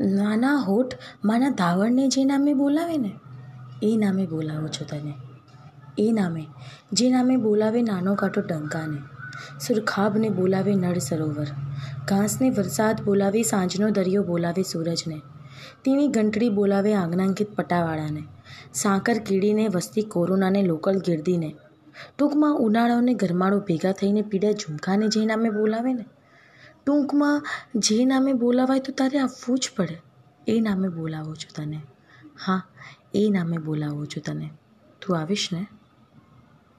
નાના હોઠ માના ધાવણને જે નામે બોલાવે ને, એ નામે બોલાવું છું તને. એ નામે, જે નામે બોલાવે નાનો કાંટો ડંકાને સુરખાબને બોલાવે નળ સરોવર. ઘાસને વરસાદ બોલાવે સાંજનો દરિયો બોલાવે સૂરજને. તેની ઘંટડી બોલાવે આંગણાંકિત પટાવાળાને. સાંકર કીડીને વસ્તી કોરોનાને લોકલ ગીર્દીને. ટૂંકમાં ઉનાળાઓને ગરમાળો ભેગા થઈને પીડા ઝુમખાને જે નામે બોલાવે ને ટૂંકમાં જે નામે બોલાવાય તો તારે આવવું જ પડે. એ નામે બોલાવું છું તને. હા, એ નામે બોલાવું છું તને. તું આવીશ ને?